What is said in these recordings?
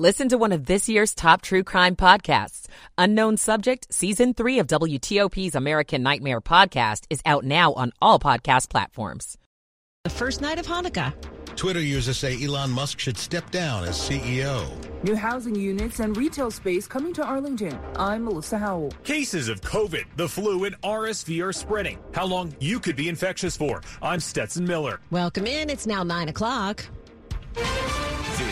Listen to one of this year's top true crime podcasts. Unknown Subject, Season 3 of WTOP's American Nightmare podcast is out now on all podcast platforms. The first night of Hanukkah. Twitter users say Elon Musk should step down as CEO. New housing units and retail space coming to Arlington. I'm Melissa Howell. Cases of COVID, the flu, and RSV are spreading. How long you could be infectious for. I'm Stetson Miller. Welcome in. It's now 9 o'clock.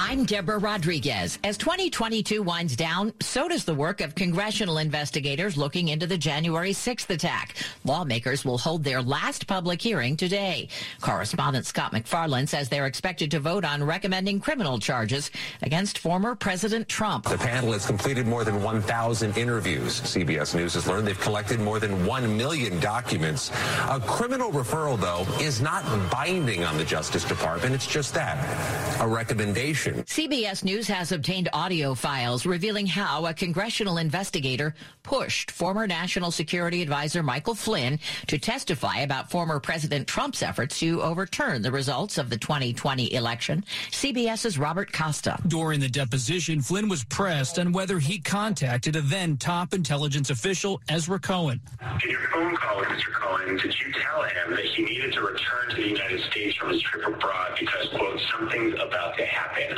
I'm Deborah Rodriguez. As 2022 winds down, so does the work of congressional investigators looking into the January 6th attack. Lawmakers will hold their last public hearing today. Correspondent Scott MacFarlane says they're expected to vote on recommending criminal charges against former President Trump. The panel has completed more than 1,000 interviews. CBS News has learned they've collected more than 1 million documents. A criminal referral, though, is not binding on the Justice Department. It's just that, a recommendation. CBS News has obtained audio files revealing how a congressional investigator pushed former National Security Advisor Michael Flynn to testify about former President Trump's efforts to overturn the results of the 2020 election. CBS's Robert Costa. During the deposition, Flynn was pressed on whether he contacted a then top intelligence official, Ezra Cohen. In your phone call with Mr. Cohen, did you tell him that he needed to return to the United States from his trip abroad because, quote, something's about to happen, unquote?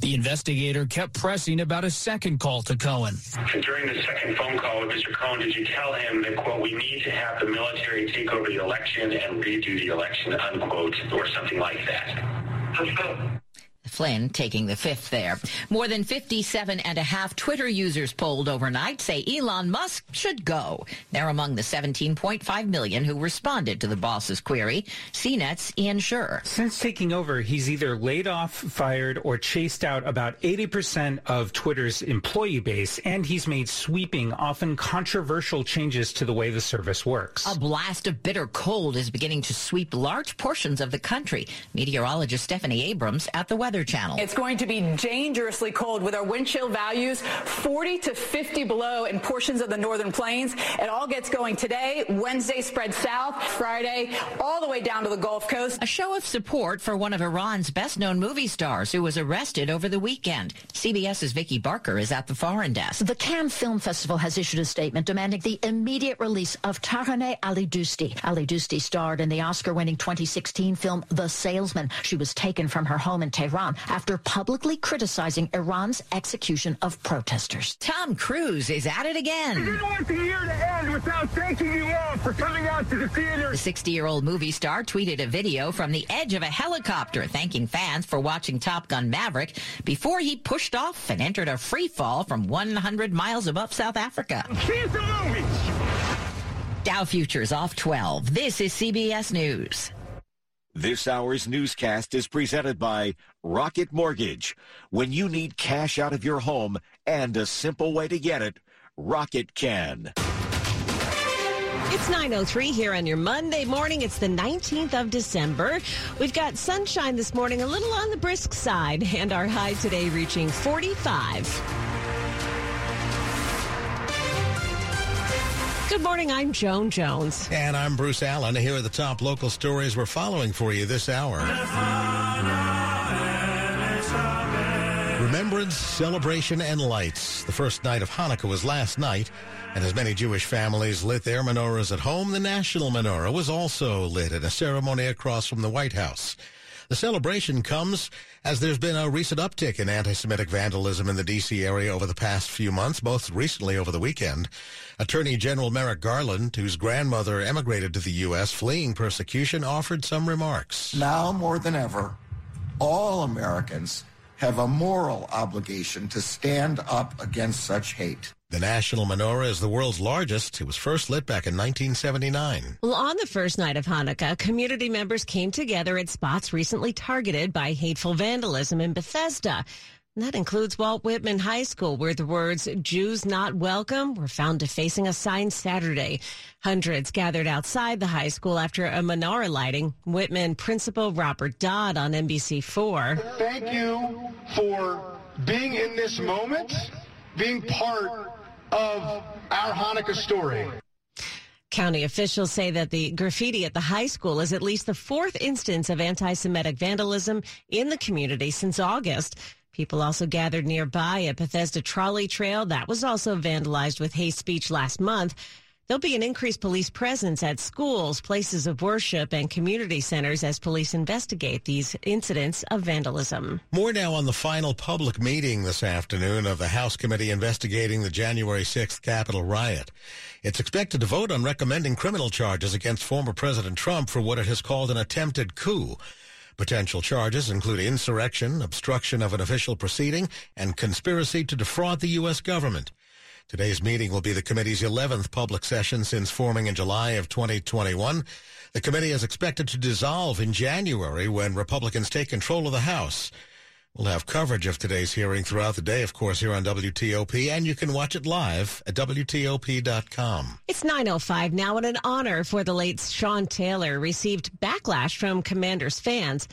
The investigator kept pressing about a second call to Cohen. During the second phone call with Mr. Cohen, did you tell him that, quote, we need to have the military take over the election and redo the election, unquote, or something like that? Flynn taking the fifth there. More than 57 and a half Twitter users polled overnight say Elon Musk should go. They're among the 17.5 million who responded to the boss's query. CNET's Ian Sherr. Since taking over, he's either laid off, fired, or chased out about 80% of Twitter's employee base, and he's made sweeping, often controversial changes to the way the service works. A blast of bitter cold is beginning to sweep large portions of the country. Meteorologist Stephanie Abrams at the Weather Channel. It's going to be dangerously cold with our wind chill values 40 to 50 below in portions of the northern plains. It all gets going today. Wednesday spreads south, Friday all the way down to the Gulf Coast. A show of support for one of Iran's best known movie stars who was arrested over the weekend. CBS's Vicki Barker is at the foreign desk. The Cannes Film Festival has issued a statement demanding the immediate release of Taraneh Alidoosti. Ali Dousti starred in the Oscar winning 2016 film The Salesman. She was taken from her home in Tehran after publicly criticizing Iran's execution of protesters. Tom Cruise is at it again. I didn't want the year to end without thanking you all for coming out to the theater. The 60 year old movie star tweeted a video from the edge of a helicopter thanking fans for watching Top Gun Maverick before he pushed off and entered a free fall from 100 miles above South Africa. See the movie. Dow Futures off 12. This is CBS News. This hour's newscast is presented by Rocket Mortgage. When you need cash out of your home and a simple way to get it, Rocket can. It's 9.03 here on your Monday morning. It's the 19th of December. We've got sunshine this morning, a little on the brisk side, and our high today reaching 45. Good morning. I'm Joan Jones. And I'm Bruce Allen. Here are the top local stories we're following for you this hour. Remembrance, celebration, and lights. The first night of Hanukkah was last night, and as many Jewish families lit their menorahs at home, the national menorah was also lit at a ceremony across from the White House. The celebration comes as there's been a recent uptick in anti-Semitic vandalism in the D.C. area over the past few months, most recently over the weekend. Attorney General Merrick Garland, whose grandmother emigrated to the U.S. fleeing persecution, offered some remarks. Now more than ever, all Americans have a moral obligation to stand up against such hate. The National Menorah is the world's largest. It was first lit back in 1979. Well, on the first night of Hanukkah, community members came together at spots recently targeted by hateful vandalism in Bethesda. And that includes Walt Whitman High School, where the words Jews not welcome were found defacing a sign Saturday. Hundreds gathered outside the high school after a menorah lighting. Whitman principal Robert Dodd on NBC4. Thank you for being in this moment, being part of our Hanukkah story. County officials say that the graffiti at the high school is at least the fourth instance of anti-Semitic vandalism in the community since August. People also gathered nearby at Bethesda Trolley Trail. That was also vandalized with hate speech last month. There'll be an increased police presence at schools, places of worship, and community centers as police investigate these incidents of vandalism. More now on the final public meeting this afternoon of the House Committee investigating the January 6th Capitol riot. It's expected to vote on recommending criminal charges against former President Trump for what it has called an attempted coup. Potential charges include insurrection, obstruction of an official proceeding, and conspiracy to defraud the U.S. government. Today's meeting will be the committee's 11th public session since forming in July of 2021. The committee is expected to dissolve in January when Republicans take control of the House. We'll have coverage of today's hearing throughout the day, of course, here on WTOP, and you can watch it live at WTOP.com. It's 9.05 now, and an honor for the late Sean Taylor received backlash from Commanders fans.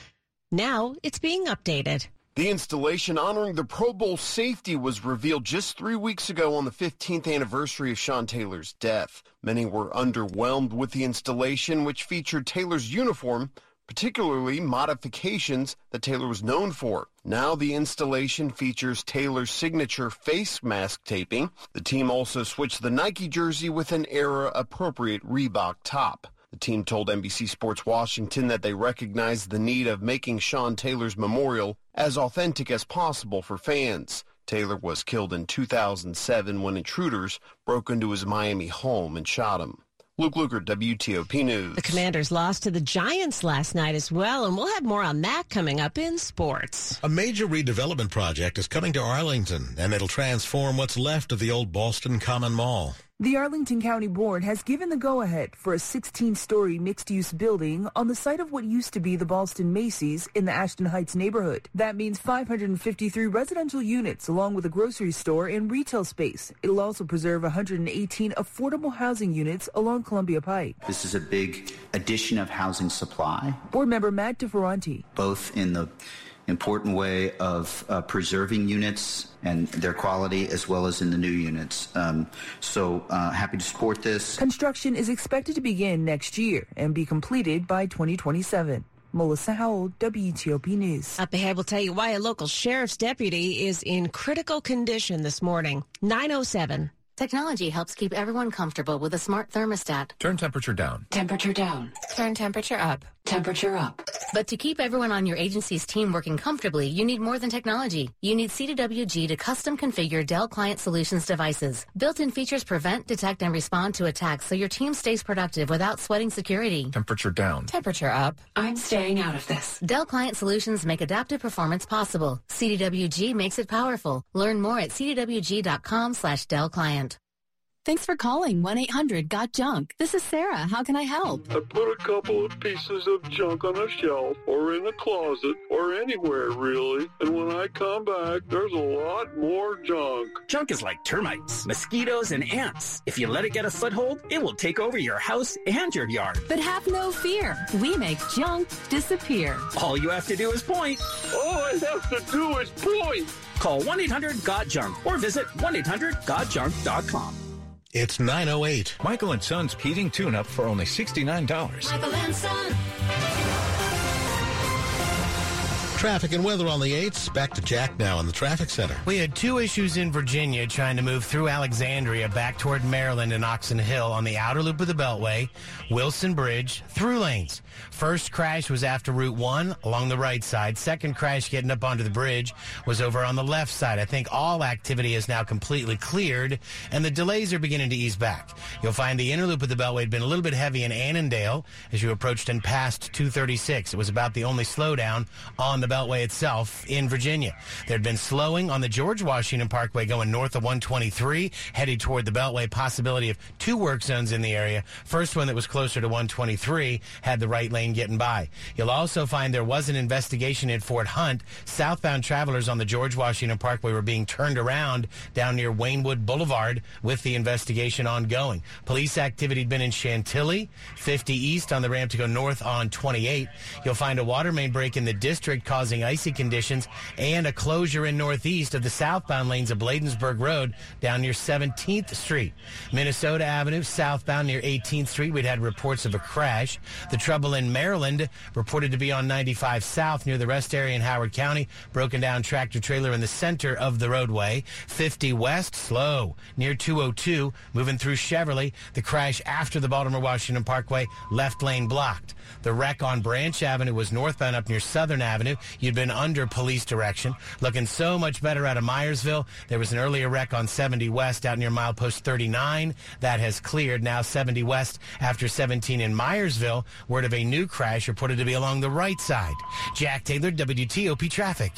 Now it's being updated. The installation honoring the Pro Bowl safety was revealed just three weeks ago on the 15th anniversary of Sean Taylor's death. Many were underwhelmed with the installation, which featured Taylor's uniform, particularly modifications that Taylor was known for. Now the installation features Taylor's signature face mask taping. The team also switched the Nike jersey with an era-appropriate Reebok top. The team told NBC Sports Washington that they recognize the need of making Sean Taylor's memorial as authentic as possible for fans. Taylor was killed in 2007 when intruders broke into his Miami home and shot him. Luke Lukert, WTOP News. The Commanders lost to the Giants last night as well, and we'll have more on that coming up in sports. A major redevelopment project is coming to Arlington, and it'll transform what's left of the old Ballston Common Mall. The Arlington County Board has given the go-ahead for a 16-story mixed-use building on the site of what used to be the Ballston Macy's in the Ashton Heights neighborhood. That means 553 residential units along with a grocery store and retail space. It'll also preserve 118 affordable housing units along Columbia Pike. This is a big addition of housing supply. Board member Matt DeFerranti. Both in the important way of uh, preserving units and their quality as well as in the new units. Um, so uh, happy to support this. Construction is expected to begin next year and be completed by 2027. Melissa Howell, WTOP News. Up ahead, we'll tell you why a local sheriff's deputy is in critical condition this morning. 907. Technology helps keep everyone comfortable with a smart thermostat. Turn temperature down. Temperature down. Turn temperature up. Temperature up. But to keep everyone on your agency's team working comfortably, you need more than technology. You need CDWG to custom configure Dell Client Solutions devices. Built-in features prevent, detect, and respond to attacks so your team stays productive without sweating security. Temperature down. Temperature up. I'm staying out of this. Dell Client Solutions make adaptive performance possible. CDWG makes it powerful. Learn more at cdwg.com slash Dell Client. Thanks for calling 1-800-GOT-JUNK. This is Sarah. How can I help? I put a couple of pieces of junk on a shelf or in a closet or anywhere, really. And when I come back, there's a lot more junk. Junk is like termites, mosquitoes, and ants. If you let it get a foothold, it will take over your house and your yard. But have no fear. We make junk disappear. All you have to do is point. All I have to do is point. Call 1-800-GOT-JUNK or visit 1-800-GOTJUNK.com. It's 908. Michael and Son's heating tune-up for only $69. Michael and Son. Traffic and weather on the 8s. Back to Jack now in the traffic center. We had two issues in Virginia trying to move through Alexandria back toward Maryland and Oxon Hill on the outer loop of the Beltway, Wilson Bridge, through lanes. First crash was after Route 1 along the right side. Second crash getting up onto the bridge was over on the left side. I think all activity is now completely cleared and the delays are beginning to ease back. You'll find the inner loop of the Beltway had been a little bit heavy in Annandale as you approached and passed 236. It was about the only slowdown on the Beltway itself in Virginia. There had been slowing on the George Washington Parkway going north of 123, headed toward the Beltway. Possibility of two work zones in the area. First one that was closer to 123 had the right lane getting by. You'll also find there was an investigation in Fort Hunt. Southbound travelers on the George Washington Parkway were being turned around down near Waynewood Boulevard with the investigation ongoing. Police activity had been in Chantilly, 50 east on the ramp to go north on 28. You'll find a water main break in the district caused causing icy conditions and a closure in northeast of the southbound lanes of Bladensburg Road down near 17th Street. Minnesota Avenue, southbound near 18th Street, we'd had reports of a crash. The trouble in Maryland reported to be on 95 South near the rest area in Howard County. Broken down tractor trailer in the center of the roadway. 50 West, slow near 202, moving through Cheverly. The crash after the Baltimore Washington Parkway, left lane blocked. The wreck on Branch Avenue was northbound up near Southern Avenue. You'd been under police direction. Looking so much better out of Myersville. There was an earlier wreck on 70 West out near milepost 39. That has cleared. Now 70 West after 17 in Myersville. Word of a new crash reported to be along the right side. Jack Taylor, WTOP Traffic.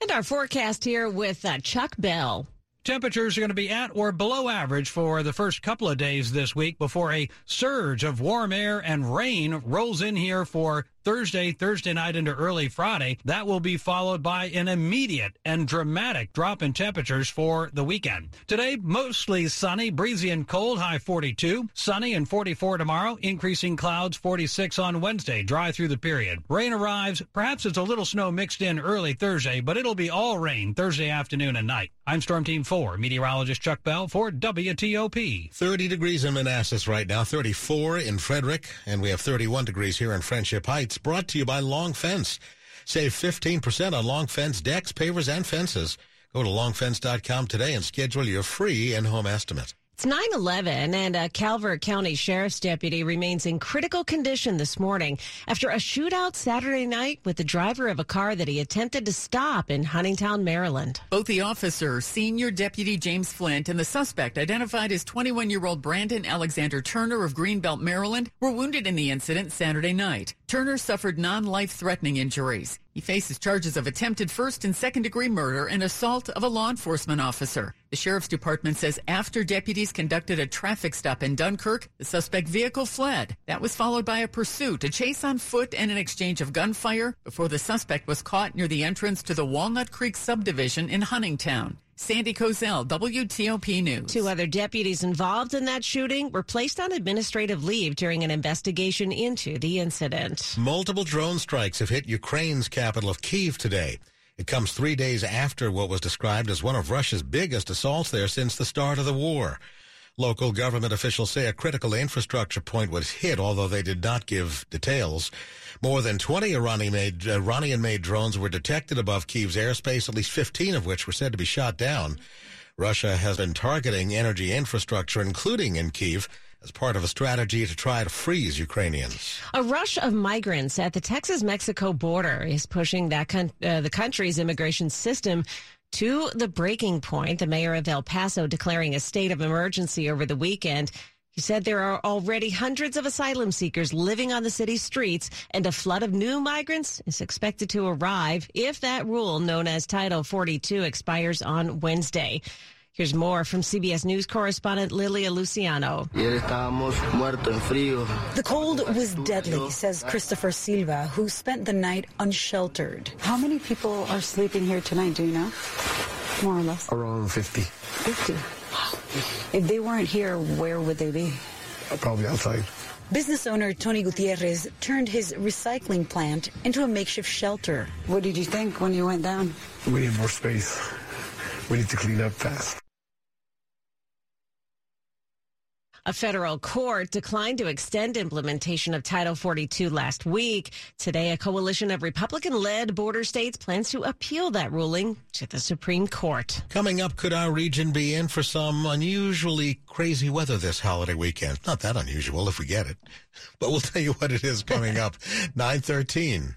And our forecast here with uh, Chuck Bell. Temperatures are going to be at or below average for the first couple of days this week before a surge of warm air and rain rolls in here for Thursday, Thursday night into early Friday. That will be followed by an immediate and dramatic drop in temperatures for the weekend. Today, mostly sunny, breezy and cold, high 42. Sunny and 44 tomorrow, increasing clouds 46 on Wednesday, dry through the period. Rain arrives, perhaps it's a little snow mixed in early Thursday, but it'll be all rain Thursday afternoon and night. I'm Storm Team 4, meteorologist Chuck Bell for WTOP. 30 degrees in Manassas right now, 34 in Frederick, and we have 31 degrees here in Friendship Heights. Brought to you by Long Fence. Save 15% on Long Fence decks, pavers, and fences. Go to longfence.com today and schedule your free in-home estimate. It's 9 11, and a Calvert County Sheriff's deputy remains in critical condition this morning after a shootout Saturday night with the driver of a car that he attempted to stop in Huntingtown, Maryland. Both the officer, Senior Deputy James Flint, and the suspect, identified as 21 year old Brandon Alexander Turner of Greenbelt, Maryland, were wounded in the incident Saturday night. Turner suffered non life threatening injuries. He faces charges of attempted first and second degree murder and assault of a law enforcement officer. The sheriff's department says after deputies conducted a traffic stop in Dunkirk, the suspect vehicle fled. That was followed by a pursuit, a chase on foot, and an exchange of gunfire before the suspect was caught near the entrance to the Walnut Creek subdivision in Huntingtown. Sandy Kozel, WTOP News. Two other deputies involved in that shooting were placed on administrative leave during an investigation into the incident. Multiple drone strikes have hit Ukraine's capital of Kiev today. It comes three days after what was described as one of Russia's biggest assaults there since the start of the war. Local government officials say a critical infrastructure point was hit, although they did not give details. More than 20 Iranian-made, Iranian-made drones were detected above Kiev's airspace, at least 15 of which were said to be shot down. Russia has been targeting energy infrastructure, including in Kiev, as part of a strategy to try to freeze Ukrainians. A rush of migrants at the Texas-Mexico border is pushing that con- uh, the country's immigration system to the breaking point. The mayor of El Paso declaring a state of emergency over the weekend. He said there are already hundreds of asylum seekers living on the city's streets, and a flood of new migrants is expected to arrive if that rule, known as Title 42, expires on Wednesday. Here's more from CBS News correspondent Lilia Luciano. The cold was deadly, says Christopher Silva, who spent the night unsheltered. How many people are sleeping here tonight, do you know? More or less. Around 50. 50. If they weren't here, where would they be? Probably outside. Business owner Tony Gutierrez turned his recycling plant into a makeshift shelter. What did you think when you went down? We need more space. We need to clean up fast. A federal court declined to extend implementation of Title 42 last week. Today, a coalition of Republican led border states plans to appeal that ruling to the Supreme Court. Coming up, could our region be in for some unusually crazy weather this holiday weekend? Not that unusual if we get it, but we'll tell you what it is coming up. 913.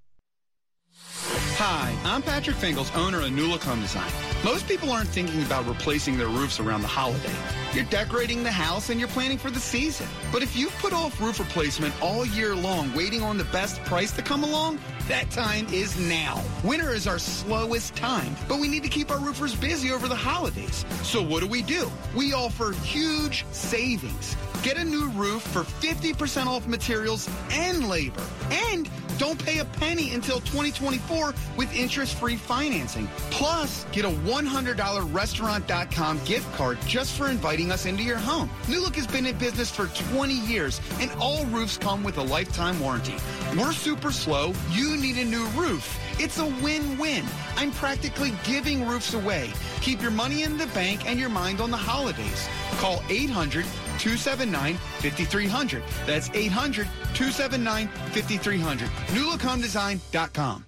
Hi, I'm Patrick Fingles, owner of Home Design. Most people aren't thinking about replacing their roofs around the holiday. You're decorating the house and you're planning for the season. But if you've put off roof replacement all year long, waiting on the best price to come along, that time is now. Winter is our slowest time, but we need to keep our roofers busy over the holidays. So what do we do? We offer huge savings. Get a new roof for 50% off materials and labor. And don't pay a penny until 2024 with interest-free financing. Plus, get a $100 restaurant.com gift card just for inviting us into your home. New Look has been in business for 20 years, and all roofs come with a lifetime warranty. We're super slow. You need a new roof. It's a win-win. I'm practically giving roofs away. Keep your money in the bank and your mind on the holidays. Call 800 279 5300. That's 800 279 5300. NewLookHomeDesign.com.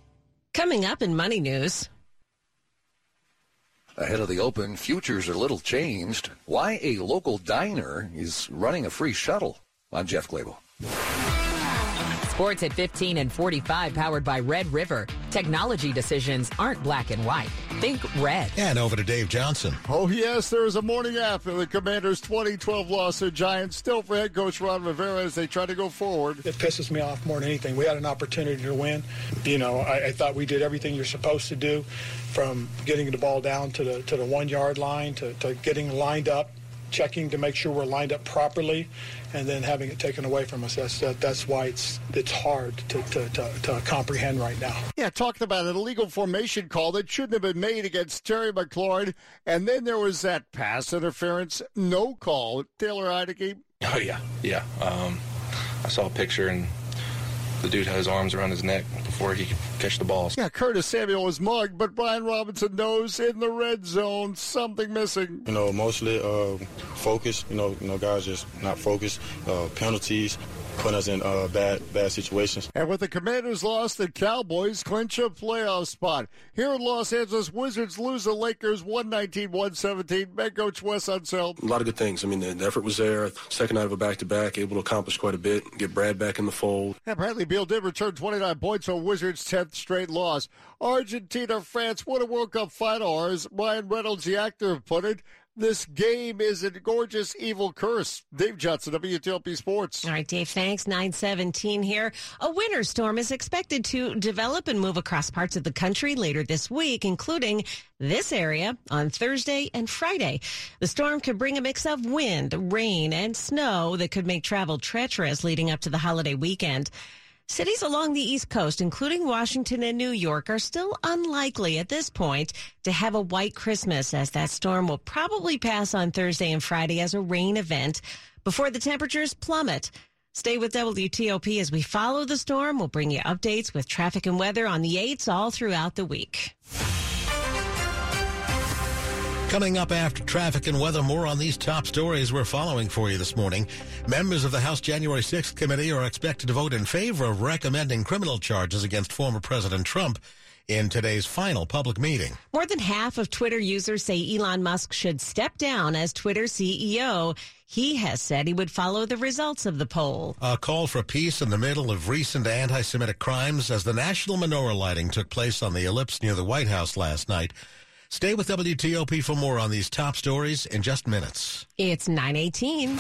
Coming up in Money News. Ahead of the Open, futures are little changed. Why a local diner is running a free shuttle. I'm Jeff Clabaugh. Sports at 15 and 45 powered by Red River. Technology decisions aren't black and white. Think red. And over to Dave Johnson. Oh, yes, there was a morning after the Commanders' 2012 loss to Giants. Still for head coach Ron Rivera as they try to go forward. It pisses me off more than anything. We had an opportunity to win. You know, I, I thought we did everything you're supposed to do from getting the ball down to the, to the one yard line to, to getting lined up checking to make sure we're lined up properly, and then having it taken away from us. That's that, that's why it's it's hard to, to, to, to, comprehend right now. Yeah, talking about an illegal formation call that shouldn't have been made against Terry McLaurin, and then there was that pass interference no call. Taylor Heinicke. Oh yeah, yeah. Um, I saw a picture and the dude had his arms around his neck before he could catch the balls. Yeah, Curtis Samuel was mugged, but Brian Robinson knows in the red zone something missing. You know, mostly uh, focus. You know, you know, guys just not focused. Uh, penalties, putting us in uh, bad bad situations. And with the Commanders lost, the Cowboys clinch a playoff spot. Here in Los Angeles, Wizards lose the Lakers 119-117. Head coach Wes Unseld. A lot of good things. I mean, the, the effort was there. Second night of a back-to-back, able to accomplish quite a bit. Get Brad back in the fold. And Bradley Beal did return 29 points on Wizards' 10th straight loss. Argentina, France, what a World Cup final. Or as Ryan Reynolds, the actor, put it, this game is a gorgeous evil curse. Dave Johnson, WTOP Sports. All right, Dave, thanks. 917 here. A winter storm is expected to develop and move across parts of the country later this week, including this area on Thursday and Friday. The storm could bring a mix of wind, rain, and snow that could make travel treacherous leading up to the holiday weekend. Cities along the East Coast, including Washington and New York, are still unlikely at this point to have a white Christmas as that storm will probably pass on Thursday and Friday as a rain event before the temperatures plummet. Stay with WTOP as we follow the storm. We'll bring you updates with traffic and weather on the 8s all throughout the week. Coming up after traffic and weather, more on these top stories we're following for you this morning. Members of the House January 6th committee are expected to vote in favor of recommending criminal charges against former President Trump in today's final public meeting. More than half of Twitter users say Elon Musk should step down as Twitter CEO. He has said he would follow the results of the poll. A call for peace in the middle of recent anti-Semitic crimes as the national menorah lighting took place on the ellipse near the White House last night. Stay with WTOP for more on these top stories in just minutes. It's 918.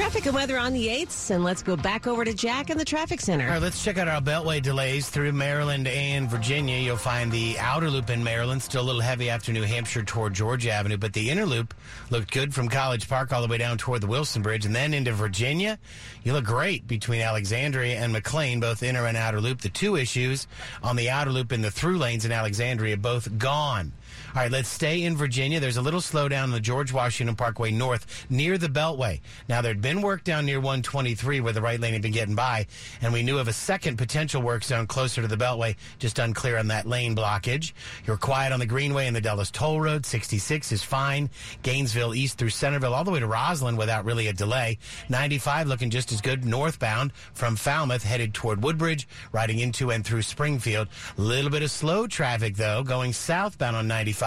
Traffic and weather on the 8th, and let's go back over to Jack in the traffic center. All right, let's check out our Beltway delays through Maryland and Virginia. You'll find the outer loop in Maryland still a little heavy after New Hampshire toward Georgia Avenue, but the inner loop looked good from College Park all the way down toward the Wilson Bridge, and then into Virginia. You look great between Alexandria and McLean, both inner and outer loop. The two issues on the outer loop in the through lanes in Alexandria both gone. All right, let's stay in Virginia. There's a little slowdown on the George Washington Parkway North near the Beltway. Now, there'd been work down near 123 where the right lane had been getting by, and we knew of a second potential work zone closer to the Beltway, just unclear on that lane blockage. You're quiet on the Greenway and the Dulles Toll Road. 66 is fine. Gainesville east through Centreville all the way to Rosslyn without really a delay. 95 looking just as good northbound from Falmouth headed toward Woodbridge, riding into and through Springfield. A little bit of slow traffic though going southbound on 95,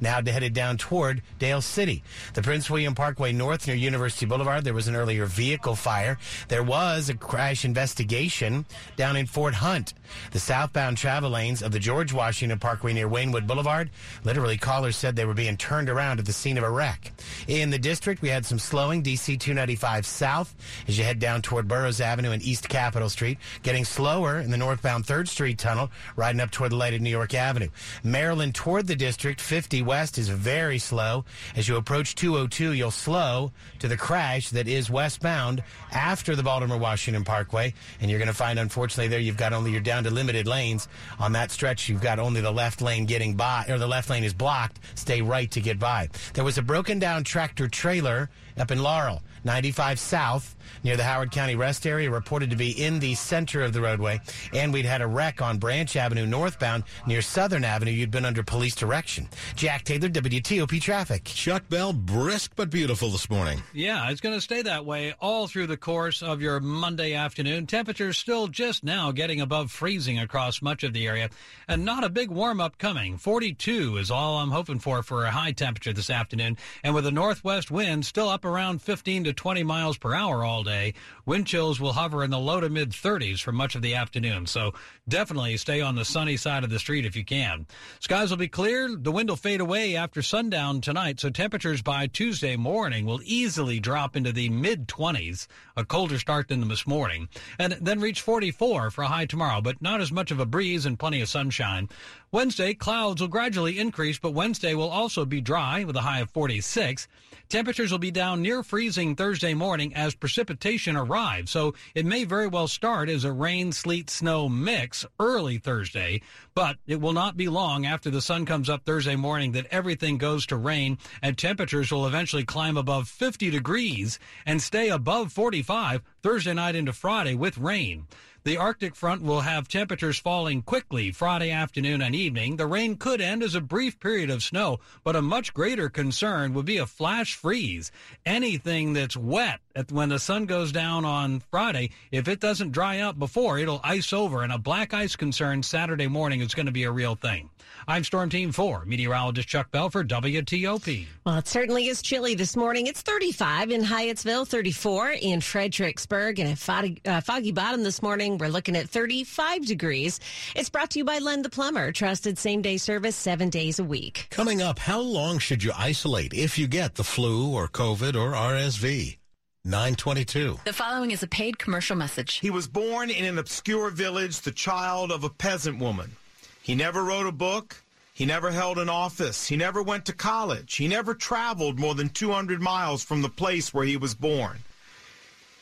now headed down toward Dale City. The Prince William Parkway North near University Boulevard, there was an earlier vehicle fire. There was a crash investigation down in Fort Hunt. The southbound travel lanes of the George Washington Parkway near Waynewood Boulevard, literally callers said they were being turned around at the scene of a wreck. In the district, we had some slowing DC 295 south as you head down toward Burroughs Avenue and East Capitol Street, getting slower in the northbound 3rd Street tunnel, riding up toward the light New York Avenue. Maryland toward the district, 50 west is very slow. As you approach 202, you'll slow to the crash that is westbound after the Baltimore Washington Parkway. And you're going to find, unfortunately, there you've got only, you're down to limited lanes. On that stretch, you've got only the left lane getting by, or the left lane is blocked. Stay right to get by. There was a broken down tractor trailer up in Laurel. 95 South near the Howard County Rest Area, reported to be in the center of the roadway. And we'd had a wreck on Branch Avenue northbound near Southern Avenue. You'd been under police direction. Jack Taylor, WTOP Traffic. Chuck Bell, brisk but beautiful this morning. Yeah, it's going to stay that way all through the course of your Monday afternoon. Temperatures still just now getting above freezing across much of the area, and not a big warm up coming. 42 is all I'm hoping for for a high temperature this afternoon, and with a northwest wind still up around 15 to 20 miles per hour all day. Wind chills will hover in the low to mid 30s for much of the afternoon. So definitely stay on the sunny side of the street if you can. Skies will be clear. The wind will fade away after sundown tonight. So temperatures by Tuesday morning will easily drop into the mid 20s, a colder start than this morning, and then reach 44 for a high tomorrow, but not as much of a breeze and plenty of sunshine. Wednesday, clouds will gradually increase, but Wednesday will also be dry with a high of 46. Temperatures will be down near freezing Thursday morning as precipitation arrives, so it may very well start as a rain, sleet, snow mix early Thursday, but it will not be long after the sun comes up Thursday morning that everything goes to rain and temperatures will eventually climb above 50 degrees and stay above 45 Thursday night into Friday with rain. The Arctic front will have temperatures falling quickly Friday afternoon and evening. The rain could end as a brief period of snow, but a much greater concern would be a flash freeze. Anything that's wet when the sun goes down on Friday, if it doesn't dry up before, it'll ice over, and a black ice concern Saturday morning is going to be a real thing. I'm Storm Team 4, meteorologist Chuck Bell for, WTOP. Well, it certainly is chilly this morning. It's 35 in Hyattsville, 34 in Fredericksburg, and a Foggy, uh, Foggy Bottom this morning, we're looking at 35 degrees. It's brought to you by Len the Plumber, trusted same day service seven days a week. Coming up, how long should you isolate if you get the flu or COVID or RSV? 922. The following is a paid commercial message. He was born in an obscure village, the child of a peasant woman. He never wrote a book. He never held an office. He never went to college. He never traveled more than 200 miles from the place where he was born.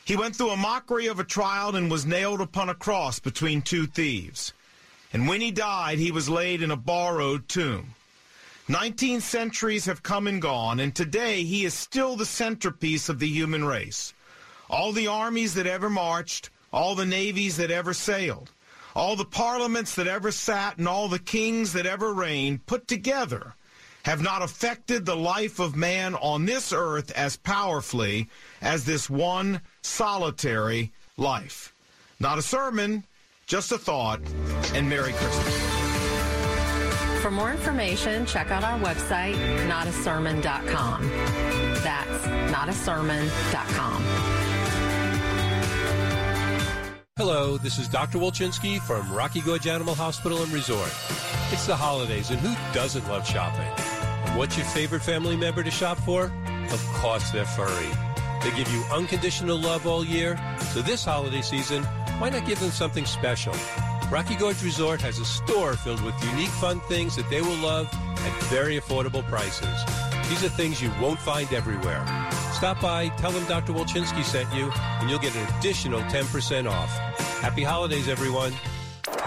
He went through a mockery of a trial and was nailed upon a cross between two thieves. And when he died, he was laid in a borrowed tomb. Nineteen centuries have come and gone, and today he is still the centerpiece of the human race. All the armies that ever marched, all the navies that ever sailed, all the parliaments that ever sat, and all the kings that ever reigned put together have not affected the life of man on this earth as powerfully as this one solitary life. Not a sermon, just a thought, and Merry Christmas. For more information, check out our website, notasermon.com. That's notasermon.com. Hello, this is Dr. Wolchinski from Rocky Gorge Animal Hospital and Resort. It's the holidays, and who doesn't love shopping? And what's your favorite family member to shop for? Of course, they're furry. They give you unconditional love all year, so this holiday season, why not give them something special? Rocky Gorge Resort has a store filled with unique fun things that they will love at very affordable prices. These are things you won't find everywhere. Stop by, tell them Dr. Wolchinski sent you, and you'll get an additional 10% off. Happy holidays, everyone.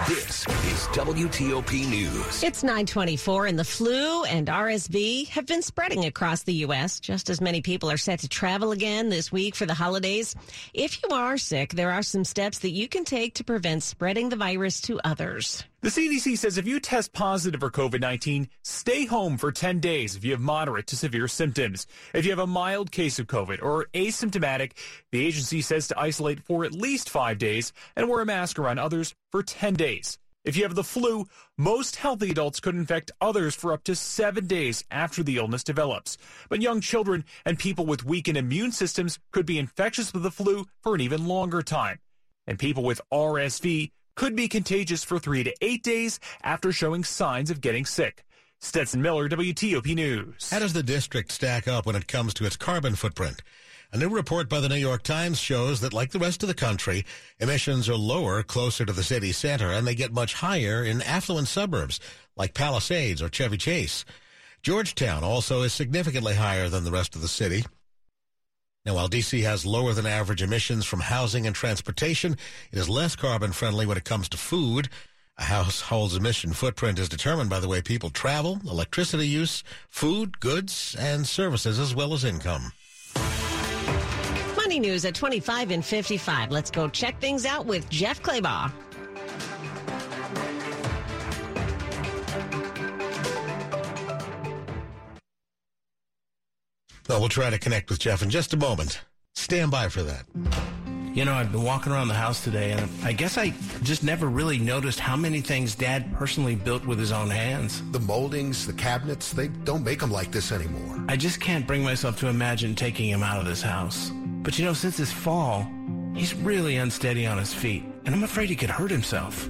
This is WTOP News. It's 924 and the flu and RSV have been spreading across the U.S. Just as many people are set to travel again this week for the holidays. If you are sick, there are some steps that you can take to prevent spreading the virus to others. The CDC says if you test positive for COVID-19, stay home for 10 days if you have moderate to severe symptoms. If you have a mild case of COVID or asymptomatic, the agency says to isolate for at least five days and wear a mask around others for 10 days. If you have the flu, most healthy adults could infect others for up to seven days after the illness develops. But young children and people with weakened immune systems could be infectious with the flu for an even longer time. And people with RSV could be contagious for three to eight days after showing signs of getting sick. Stetson Miller, WTOP News. How does the district stack up when it comes to its carbon footprint? A new report by the New York Times shows that, like the rest of the country, emissions are lower closer to the city center, and they get much higher in affluent suburbs like Palisades or Chevy Chase. Georgetown also is significantly higher than the rest of the city. Now, while D.C. has lower than average emissions from housing and transportation, it is less carbon friendly when it comes to food. A household's emission footprint is determined by the way people travel, electricity use, food, goods, and services, as well as income. Money news at 25 and 55. Let's go check things out with Jeff Clabaugh. Well, we'll try to connect with Jeff in just a moment. Stand by for that. You know, I've been walking around the house today, and I guess I just never really noticed how many things Dad personally built with his own hands. The moldings, the cabinets, they don't make them like this anymore. I just can't bring myself to imagine taking him out of this house. But you know, since this fall, he's really unsteady on his feet, and I'm afraid he could hurt himself.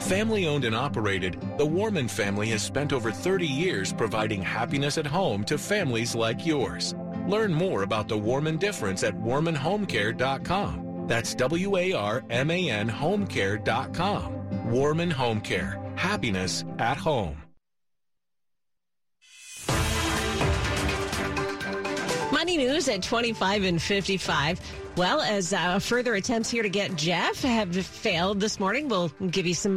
Family owned and operated, the Warman family has spent over 30 years providing happiness at home to families like yours. Learn more about the Warman difference at warmanhomecare.com. That's W A R M A N homecare.com. Warman Home Care. Happiness at home. Money news at 25 and 55. Well, as uh, further attempts here to get Jeff have failed this morning, we'll give you some